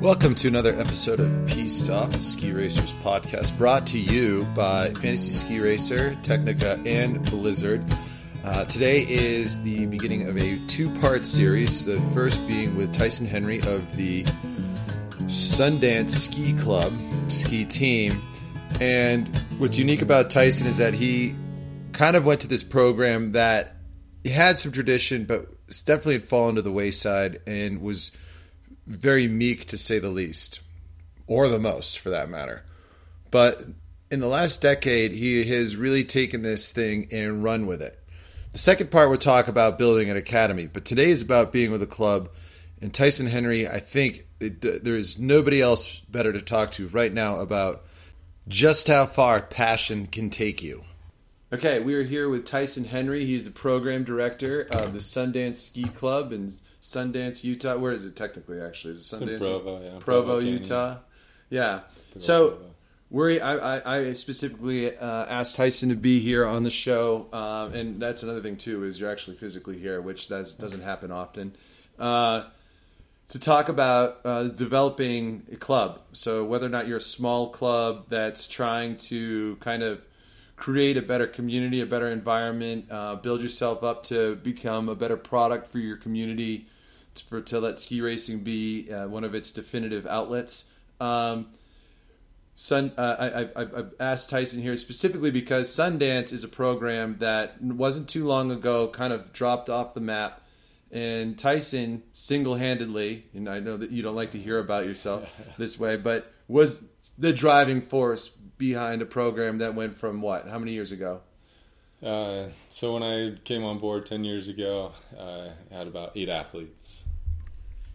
Welcome to another episode of Piste Off, a Ski Racers podcast, brought to you by Fantasy Ski Racer, Tecnica, and Blizzard. Uh, today is the beginning of a two part series, the first being with Tyson Henrie of the Sundance Ski Club, ski team. And what's unique about Tyson is that he kind of went to this program that he had some tradition, but definitely had fallen to the wayside and was very meek to say the least, or the most for that matter. But in the last decade, he has really taken this thing and run with it. The second part, we'll talk about building an academy, but today is about being with a club. And Tyson Henrie, I think it, there is nobody else better to talk to right now about just how far passion can take you. Okay, we are here with Tyson Henrie. He's the program director of the Sundance Ski Club in Sundance, Utah. Where is it technically? Actually, is it Sundance? Provo, yeah. Provo, Provo, Utah. Yeah. Provo, so we, I, I, I specifically uh, asked Tyson to be here on the show, um, and that's another thing too is you're actually physically here, which that's, doesn't happen often. Uh, to talk about uh, developing a club. So whether or not you're a small club that's trying to kind of create a better community, a better environment, uh, build yourself up to become a better product for your community, to, for to let ski racing be uh, one of its definitive outlets. Um, Sun, uh, I, I, I've I've asked Tyson here specifically because Sundance is a program that wasn't too long ago kind of dropped off the map, and Tyson single-handedly, and I know that you don't like to hear about yourself this way, but was the driving force behind a program that went from what? How many years ago? Uh, so when I came on board ten years ago, I had about eight athletes,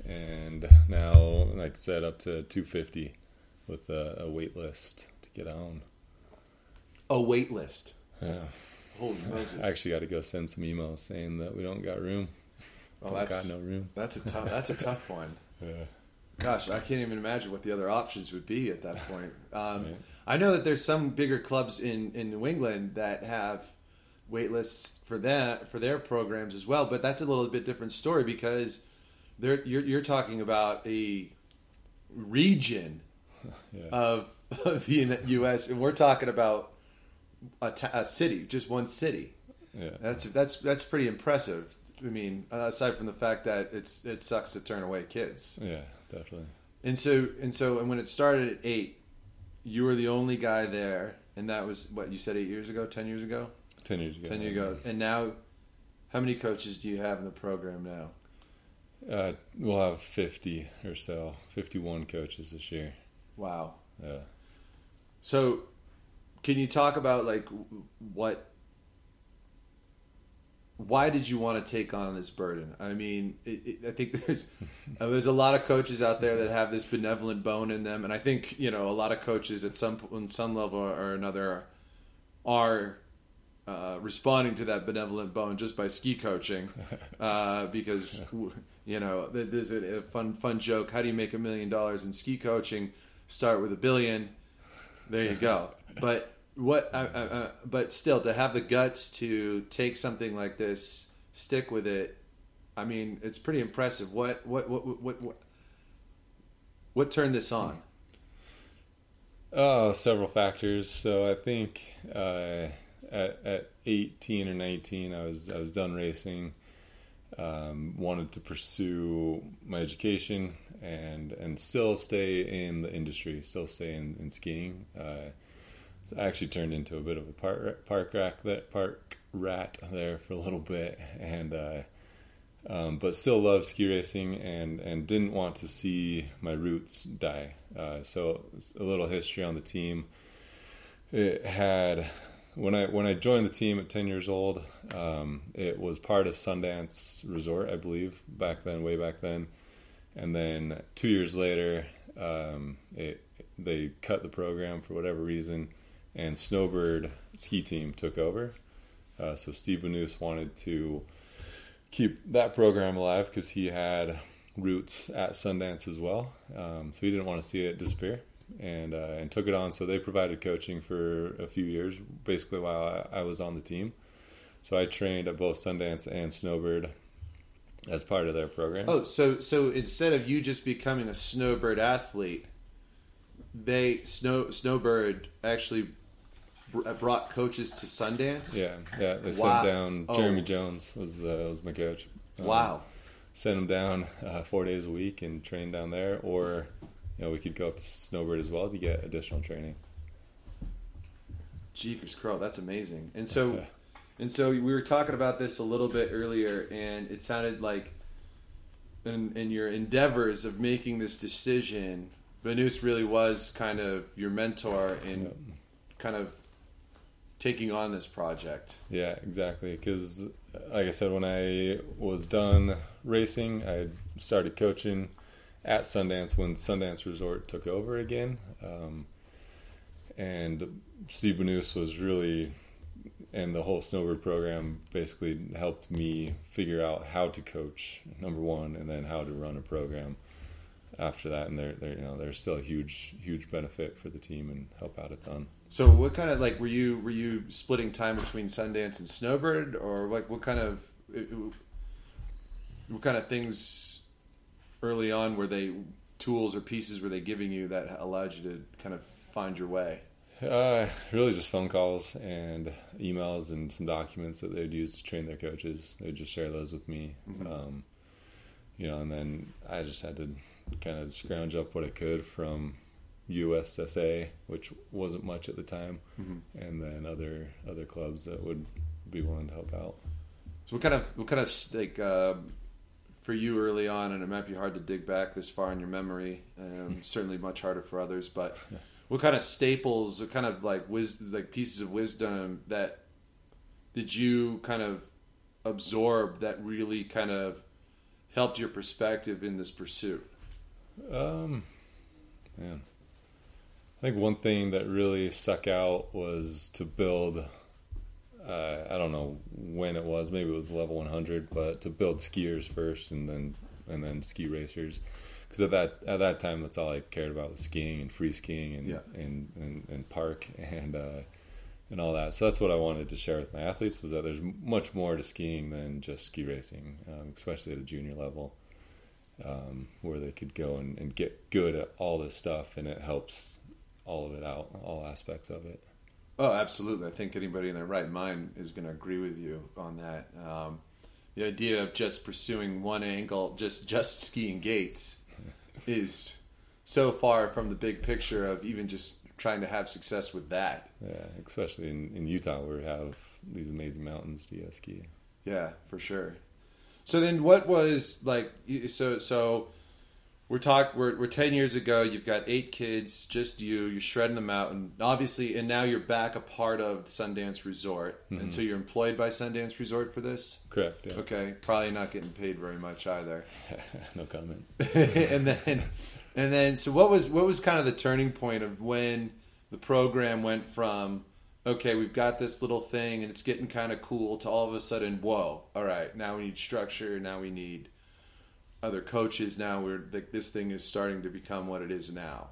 and now, like I said, up to 250 with a, a wait list to get on. A wait list. Yeah, Holy Moses! I actually got to go send some emails saying that we don't got room. well, Don't that's got no room. that's a tough that's a tough one. Yeah. Gosh, I can't even imagine what the other options would be at that point. Um, Right. I know that there's some bigger clubs in, in New England that have wait lists for that for their programs as well, but that's a little bit different story because they're, you're, you're talking about a region Yeah. of, of the U.S. and we're talking about a, a city, just one city. yeah. That's that's that's pretty impressive. I mean, aside from the fact that it's it sucks to turn away kids. Yeah, definitely. And so and so and when it started at eight, you were the only guy there, and that was what you said eight years ago, ten years ago, Ten years ago. ten years ago. And now, how many coaches do you have in the program now? Uh, we'll have 50 or so, 51 coaches this year. Wow. Yeah. So, can you talk about like what? Why did you want to take on this burden? I mean, it, it, I think there's uh, there's a lot of coaches out there that have this benevolent bone in them, and I think you know a lot of coaches at some on some level or another are uh, responding to that benevolent bone just by ski coaching, uh, because you know there- there's a, a fun fun joke. How do you make a million dollars in ski coaching? Start with a billion. There you go. But what? I, I, I, but still, to have the guts to take something like this, stick with it. I mean, it's pretty impressive. What? What? What? What? What? What, what turned this on? Oh, several factors. So I think uh, at, at 18 or 19, I was I was done racing. Um, wanted to pursue my education and and still stay in the industry, still stay in, in skiing. Uh, I actually turned into a bit of a park park rat that park rat there for a little bit, and uh, um, but still love ski racing and and didn't want to see my roots die. Uh, so a little history on the team. It had when I when I joined the team at ten years old. Um, it was part of Sundance Resort, I believe, back then, way back then. And then two years later, um, it they cut the program for whatever reason, and Snowbird ski team took over. Uh, so Steve Bounous wanted to keep that program alive because he had roots at Sundance as well. Um, so he didn't want to see it disappear, and uh, and took it on. So they provided coaching for a few years, basically while I, I was on the team. So I trained at both Sundance and Snowbird, as part of their program. Oh, so so instead of you just becoming a snowbird athlete, they snow snowbird actually brought coaches to Sundance. Yeah, yeah. They Wow. sent down Oh. Jeremy Jones was uh, was my coach. Um, Wow. Sent him down uh, four days a week and train down there, or you know we could go up to Snowbird as well to get additional training. Jeekers crow, that's amazing. And so, and so we were talking about this a little bit earlier, and it sounded like, in, in your endeavors of making this decision, Bounous really was kind of your mentor and kind of taking on this project. Yeah, exactly. Because, like I said, when I was done racing, I started coaching at Sundance when Sundance Resort took over again. Um, and Steve Bounous was really, and the whole snowbird program basically helped me figure out how to coach, number one, and then how to run a program after that. And they're, they're you know, there's still a huge, huge benefit for the team and help out a ton. So, what kind of like were you were you splitting time between Sundance and Snowbird, or like what kind of what kind of things early on were they tools or pieces were they giving you that allowed you to kind of find your way? Uh, really just phone calls and emails and some documents that they'd use to train their coaches. They'd just share those with me. Um, you know, and then I just had to kind of scrounge up what I could from USSA, which wasn't much at the time, and then other other clubs that would be willing to help out. So, what kind of what kind of like uh, for you early on, and it might be hard to dig back this far in your memory. Um, certainly, much harder for others. But what kind of staples, what kind of like wis- like pieces of wisdom that did you kind of absorb that really kind of helped your perspective in this pursuit? Um, man, I think one thing that really stuck out was to build. Uh, I don't know when it was. Maybe it was level 100, but to build skiers first, and then and then ski racers. Because at that at that time, that's all I cared about was skiing and free skiing and Yeah. and, and, and park and uh, and all that. So that's what I wanted to share with my athletes was that there's much more to skiing than just ski racing, um, especially at a junior level um, where they could go and, and get good at all this stuff, and it helps all of it out, all aspects of it. Oh, absolutely. I think anybody in their right mind is going to agree with you on that. Um, the idea of just pursuing one angle, just just skiing gates, is so far from the big picture of even just trying to have success with that. Yeah, especially in, in Utah where we have these amazing mountains to ski. Yeah, for sure. So then, what was like? So so, we're talk we're we're ten years ago. You've got eight kids, just you. You're shredding them out, and obviously, and now you're back a part of Sundance Resort, and mm-hmm. so you're employed by Sundance Resort for this. Correct. Yeah. Okay, probably not getting paid very much either. no comment. and then, and then, so what was what was kind of the turning point of when the program went from okay, we've got this little thing and it's getting kind of cool to all of a sudden, whoa, all right, now we need structure, now we need other coaches, now we're like this thing is starting to become what it is now.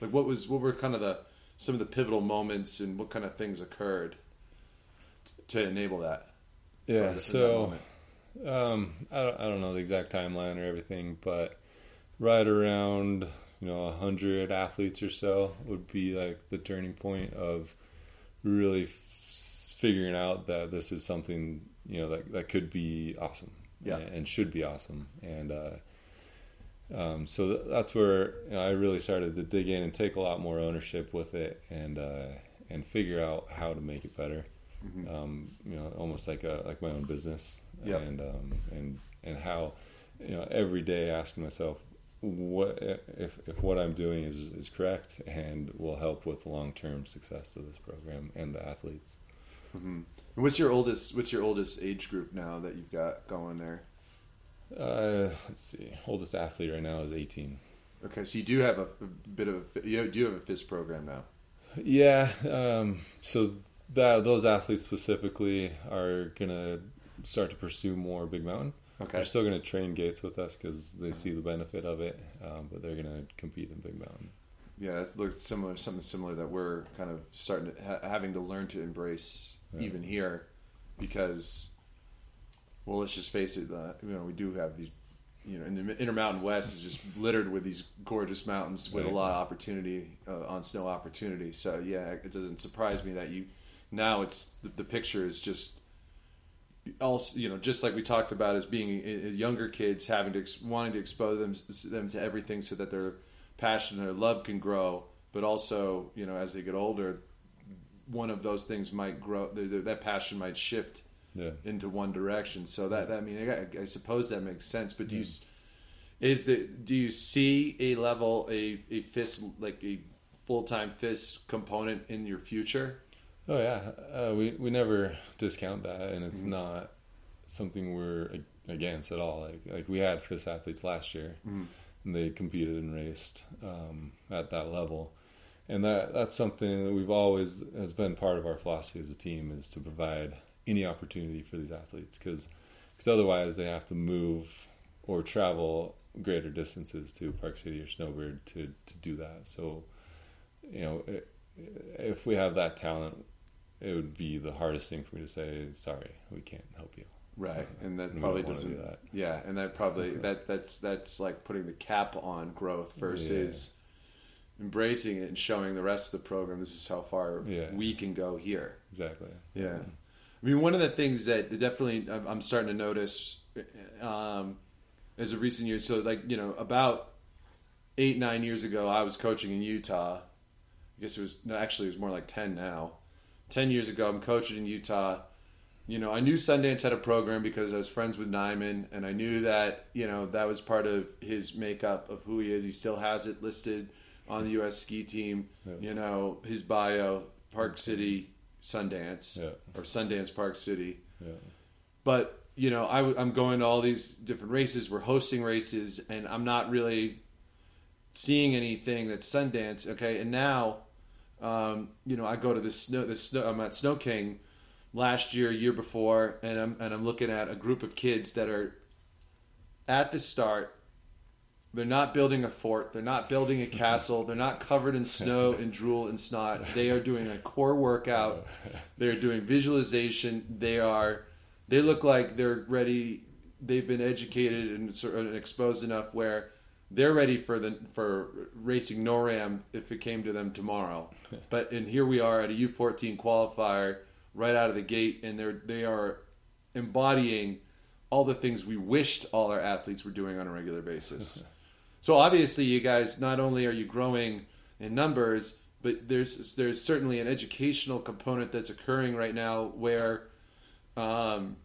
Like, what was what were kind of the some of the pivotal moments and what kind of things occurred to enable that? Yeah. So um, I don't I don't know the exact timeline or everything, but right around you know a hundred athletes or so would be like the turning point of really f- figuring out that this is something you know that that could be awesome. Yeah. and, and should be awesome. And uh, um, so th- that's where you know, I really started to dig in and take a lot more ownership with it and uh, and figure out how to make it better. Um, you know almost like a like my own business. Yep. and um, and and how you know every day asking myself what if if what I'm doing is is correct and will help with the long term success of this program and the athletes. And What's your oldest? What's your oldest age group now that you've got going there? Uh, let's see, oldest athlete right now is 18. Okay, so you do have a, a bit of a, you do have a FIS program now. Yeah, um, so that those athletes specifically are gonna start to pursue more big mountain. Okay. They're still gonna train gates with us because they see the benefit of it, um, but they're gonna compete in big mountain. Yeah, it looks similar. Something similar that we're kind of starting to ha- having to learn to embrace Yeah. even here, because Well, let's just face it. Uh, you know, we do have these. You know, in the Intermountain West is just littered with these gorgeous mountains with a lot of opportunity uh, on snow opportunity. So yeah, it doesn't surprise me that you now it's the, the picture is just also you know just like we talked about as being uh, younger kids having to ex- wanting to expose them them to everything so that their passion and their love can grow, but also you know as they get older, one of those things might grow. th- th- That passion might shift Yeah. into one direction. So that, that I mean, I, I suppose that makes sense. But do you is the do you see a level a a FIS like a full time FIS component in your future? Oh yeah, uh, we we never discount that, and it's not something we're against at all. Like like we had FIS athletes last year, and they competed and raced um, at that level, and that that's something that we've always has been part of our philosophy as a team is to provide any opportunity for these athletes because otherwise they have to move or travel greater distances to Park City or Snowbird to to do that. So you know. It, if we have that talent, it would be the hardest thing for me to say. Sorry, we can't help you. Right, and that probably doesn't. do that. Yeah, and that probably that that's that's like putting the cap on growth versus embracing it and showing the rest of the program. This is how far Yeah. we can go here. Exactly. Yeah. I mean, one of the things that definitely I'm I'm starting to notice um, as of recent years. So, like you know, about eight nine years ago, I was coaching in Utah. I guess it was no, actually it was more like ten now. Ten years ago, I'm coaching in Utah. You know, I knew Sundance had a program because I was friends with Nyman, and I knew that you know that was part of his makeup of who he is. He still has it listed on the U.S. ski team. Yeah. You know, his bio, Park City, Sundance, Yeah. or Sundance Park City. Yeah. But you know, I, am going to all these different races. We're hosting races, and I'm not really seeing anything that's Sundance. Okay, and now, um, you know, I go to the snow. Snow. I'm at Snow King last year, year before, and I'm and I'm looking at a group of kids that are at the start. They're not building a fort. They're not building a castle. They're not covered in snow and drool and snot. They are doing a core workout. They're doing visualization. They are. They look like they're ready. They've been educated and of exposed enough where they're ready for the for racing NORAM if it came to them tomorrow. But and here we are at a U14 qualifier right out of the gate, and they're they are embodying all the things we wished all our athletes were doing on a regular basis. so obviously, you guys not only are you growing in numbers, but there's there's certainly an educational component that's occurring right now where um,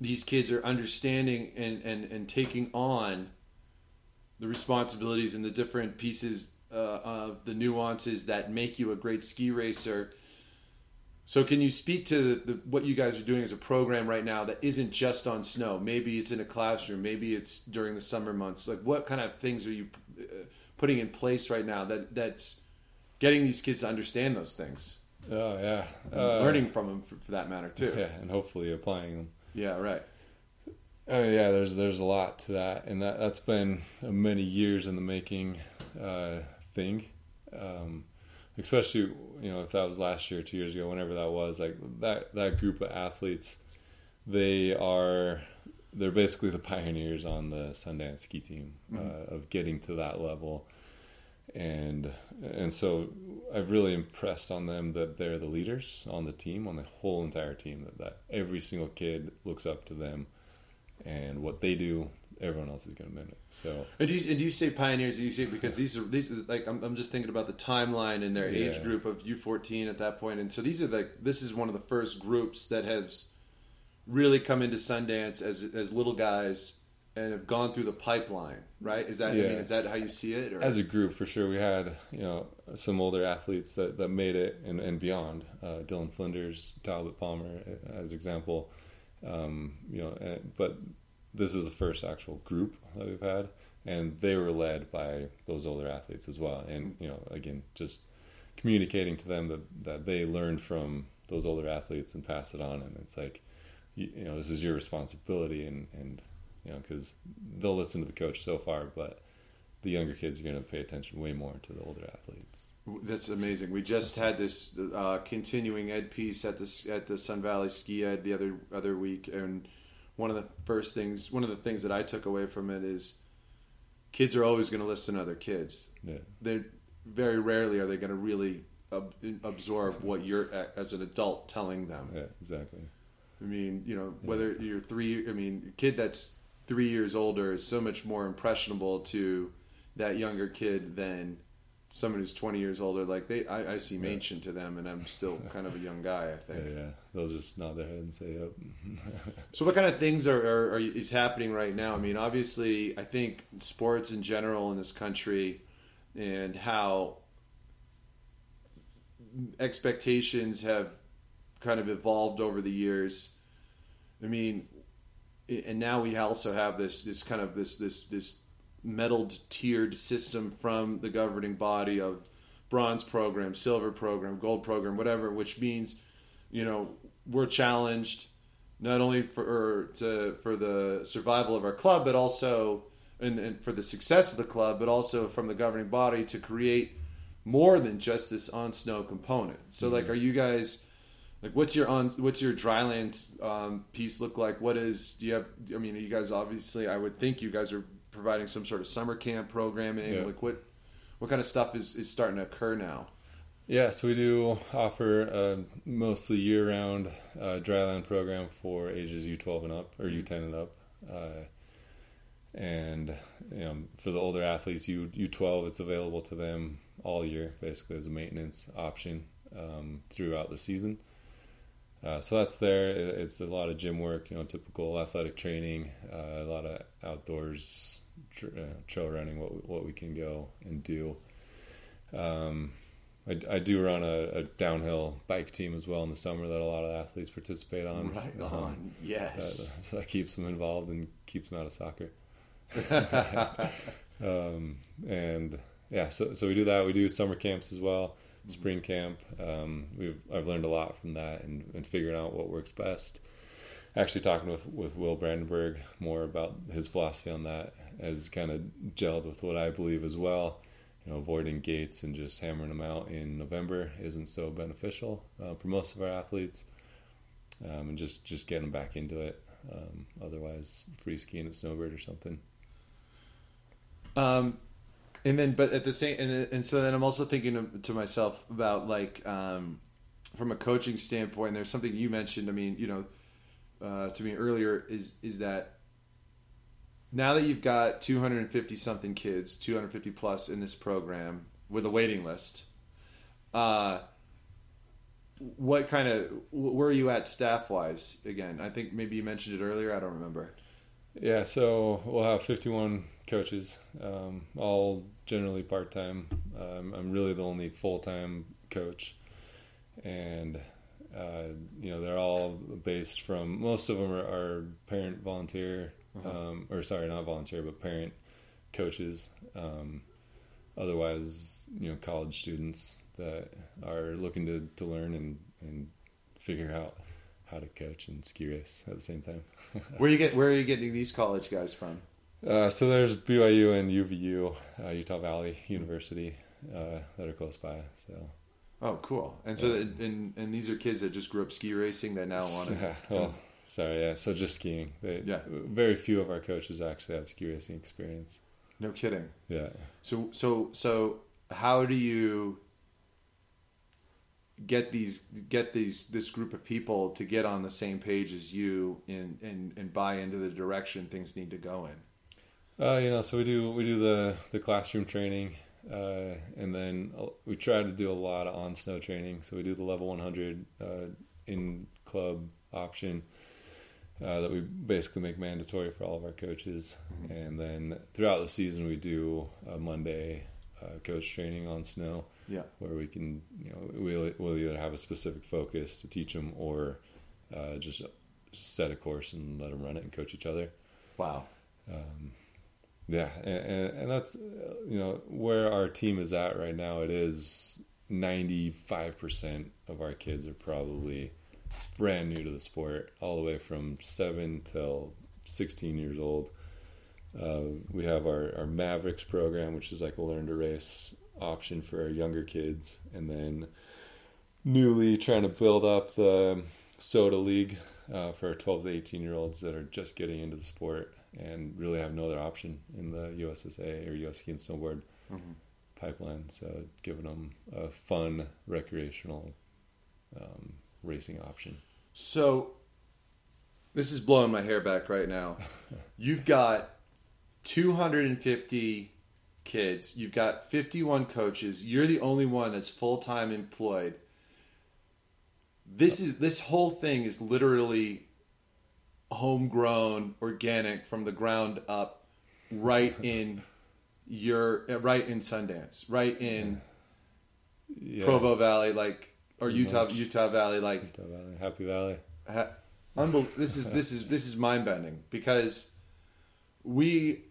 these kids are understanding and, and, and taking on the responsibilities and the different pieces uh, of the nuances that make you a great ski racer. So, can you speak to the, the, what you guys are doing as a program right now that isn't just on snow? Maybe it's in a classroom, maybe it's during the summer months. Like, what kind of things are you uh, putting in place right now that that's getting these kids to understand those things, Oh yeah. Uh, learning from them for, for that matter too? Yeah, and hopefully applying them. Yeah, right. Oh yeah, there's there's a lot to that, and that that's been many years in the making uh, thing. Um, especially you know if that was last year, two years ago, whenever that was, like that that group of athletes, they are they're basically the pioneers on the Sundance ski team uh, of getting to that level, and and so I've really impressed on them that they're the leaders on the team, on the whole entire team. That, that every single kid looks up to them, and what they do, everyone else is going to mimic. So And do you, and do you say pioneers? Do you say because these are these are like I'm, I'm just thinking about the timeline in their age group of U14 at that point, and so these are like this is one of the first groups that has really come into Sundance as as little guys and have gone through the pipeline, right? Is that I mean, is that how you see it? Or? as a group, for sure, we had you know some older athletes that, that made it and, and beyond. Uh, Dylan Flinders, Talbot Palmer, uh, as example. Um, you know, uh, but this is the first actual group that we've had, and they were led by those older athletes as well. And you know, again, just communicating to them that that they learned from those older athletes and pass it on. And it's like, you, you know, this is your responsibility, and and you know, because they'll listen to the coach so far, but the younger kids are going to pay attention way more to the older athletes. That's amazing. We just had this uh, continuing ed piece at the at the Sun Valley Ski Ed the other other week, and one of the first things, one of the things that I took away from it is kids are always going to listen to other kids. Yeah. They're very rarely are they going to really ab- absorb what you're as an adult telling them. Yeah, exactly. I mean, you know, whether you're three, I mean, a kid that's three years older is so much more impressionable to that younger kid than someone who's 20 years older. Like they, I, I seem Yeah. ancient to them, and I'm still kind of a young guy. I think. yeah. They'll just nod their head and say, "Yep." So, what kind of things are, are, are is happening right now? I mean, obviously, I think sports in general in this country, and how expectations have kind of evolved over the years. I mean, and now we also have this this kind of this this this metaled tiered system from the governing body of bronze program, silver program, gold program, whatever, which means, you know, we're challenged not only for to, for the survival of our club, but also and, and for the success of the club, but also from the governing body to create more than just this on snow component. So, like, are you guys like what's your on what's your dryland um, piece look like? What is do you have? I mean, you guys obviously, I would think you guys are providing some sort of summer camp programming. Yeah. Like, what what kind of stuff is is starting to occur now? Yeah, so we do offer a mostly year-round uh, dryland program for ages U12 and up or U10 and up, uh, and you know for the older athletes, U U12 it's available to them all year basically as a maintenance option um, throughout the season. Uh, so that's there. It- It's a lot of gym work, you know, typical athletic training, uh, a lot of outdoors trail running, what what we can go and do. Um, I, I do run a, a downhill bike team as well in the summer that a lot of athletes participate on. Right Um, on, uh, yes. so that keeps them involved and keeps them out of soccer. um, and yeah, so so we do that. We do summer camps as well, spring camp. Um, we've I've learned a lot from that and, and figuring out what works best. Actually, talking with with Will Brandenburg more about his philosophy on that has kind of gelled with what I believe as well. You know, avoiding gates and just hammering them out in November isn't so beneficial uh, for most of our athletes, um, and just just getting back into it. Um, otherwise, free skiing at Snowbird or something. Um, and then, but at the same, and, and so then I'm also thinking to myself about like, um, from a coaching standpoint, there's something you mentioned. I mean, you know, uh, to me earlier is is that now that you've got 250 something kids, 250 plus in this program with a waiting list, uh, what kind of where are you at staff wise? Again, I think maybe you mentioned it earlier. I don't remember. Yeah, so we'll have 51 coaches, um, all generally part time. Um, I'm really the only full time coach, and uh, you know they're all based from. Most of them are, are parent volunteer, um, or sorry, not volunteer, but parent coaches. Um, otherwise, you know, college students that are looking to, to learn and, and figure out how to coach and ski race at the same time. Where you get where are you getting these college guys from? Uh, so there's BYU and UVU, uh, Utah Valley University, uh, that are close by. So Oh, cool. And so, that, and and these are kids that just grew up ski racing that now want yeah, to. well, sorry, yeah. So just skiing. They, Yeah. Very few of our coaches actually have ski racing experience. No kidding. Yeah. So so so how do you get these get these this group of people to get on the same page as you and and, and buy into the direction things need to go in? Uh, you know, so we do we do the the classroom training, uh, and then we try to do a lot of on snow training. So we do the level 100 uh, in club option uh, that we basically make mandatory for all of our coaches, and then throughout the season we do a Monday uh, coach training on snow. Yeah. where we can you know we'll, we'll either have a specific focus to teach them or uh, just set a course and let them run it and coach each other. Wow. Um, yeah, and, and, that's uh, you know where our team is at right now. It is ninety five percent of our kids are probably brand new to the sport, all the way from seven till sixteen years old. Uh, we have our, our Mavericks program, which is like a learn to race option for our younger kids, and then newly trying to build up the Soda League uh, for 12 to 18 year olds that are just getting into the sport and really have no other option in the USSA or US Ski and Snowboard Mm-hmm. pipeline. So giving them a fun recreational um, racing option. So, this is blowing my hair back right now. You've got 250 kids. You've got 51 coaches. You're the only one that's full time employed. This is this whole thing is literally homegrown, organic from the ground up, right in your right in Sundance, right in Yeah. Provo Valley, like or Utah much. Utah Valley, like Utah Valley, Happy Valley. Ha- unbel- this is this is this is mind bending because we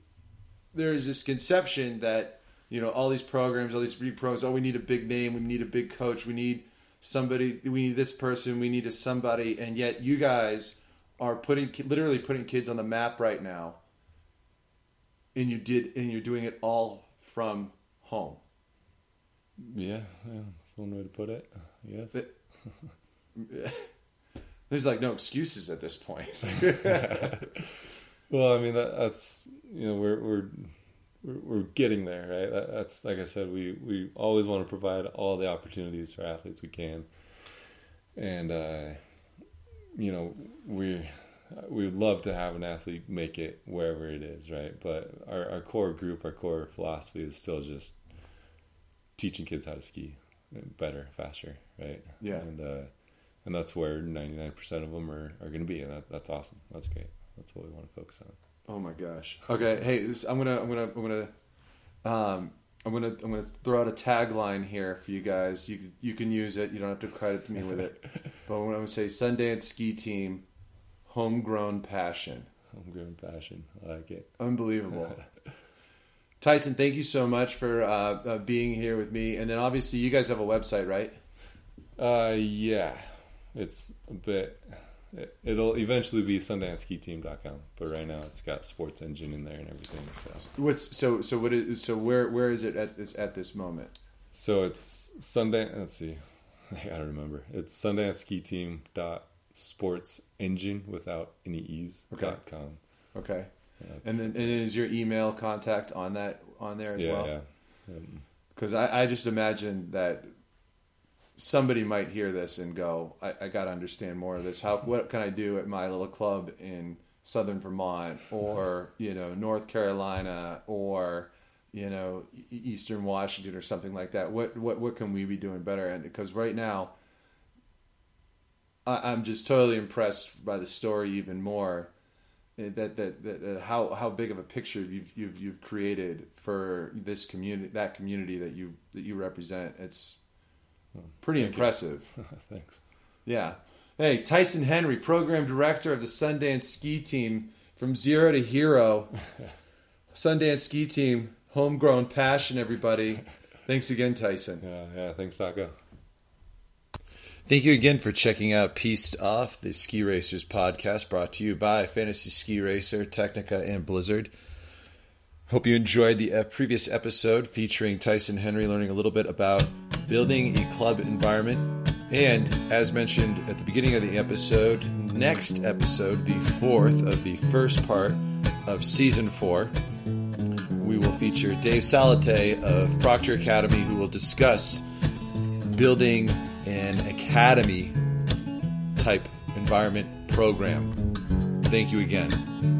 there is this conception that you know all these programs, all these programs. Oh, we need a big name, we need a big coach, we need somebody, we need this person, we need a somebody, and yet you guys are putting literally putting kids on the map right now, and you did, and you're doing it all from home. Yeah, yeah, that's one way to put it. Yes. But- There's like no excuses at this point. Well, I mean that, that's you know we're we're we're, we're getting there, right? That, that's like I said, we we always want to provide all the opportunities for athletes we can, and uh, you know we we would love to have an athlete make it wherever it is, right? But our our core group, our core philosophy is still just teaching kids how to ski better, faster, right? Yeah. and uh, and that's where ninety nine percent of them are, are going to be, and that, that's awesome. That's great. That's what we want to focus on. Oh my gosh. Okay, hey, this, I'm gonna, I'm gonna, I'm gonna, um, I'm gonna, I'm gonna throw out a tagline here for you guys. You you can use it. You don't have to credit me with it. but I'm gonna say Sundance Ski Team, homegrown passion. Homegrown passion. I like it. Unbelievable. Tyson, thank you so much for uh, uh, being here with me. And then obviously you guys have a website, right? Uh, yeah, it's a bit. It, it'll eventually be SundanceSkiTeam.com, but right now it's got Sports Engine in there and everything. So, What's so so what is so where where is it at this at this moment? so it's Sundance. Let's see, I gotta remember. It's SundanceSkiTeam.SportsEngine without any e's. Okay. dot com. Okay. Yeah, And then and then is your email contact on that on there as yeah, well? yeah. Because I, I just imagine that somebody might hear this and go, I, I got to understand more of this. How what can I do at my little club in Southern Vermont or you know North Carolina or you know Eastern Washington or something like that? What what what can we be doing better? And because right now, I, I'm just totally impressed by the story even more. eh, That, that, that, that how how big of a picture you've you've you've created for this community that community that you that you represent it's pretty thank impressive Thanks. yeah hey Tyson Henrie program director of the Sundance ski team from zero to hero Sundance ski team homegrown passion everybody thanks again Tyson Yeah, yeah. Thanks, Taco. Thank you again for checking out Piste Off, the Ski Racers podcast brought to you by Fantasy Ski Racer, Tecnica, and Blizzard. Hope you enjoyed the uh, previous episode featuring Tyson Henrie learning a little bit about building a club environment. And as mentioned at the beginning of the episode, next episode, the fourth of the first part of season four, we will feature Dave Salate of Proctor Academy, who will discuss building an academy type environment program. Thank you again.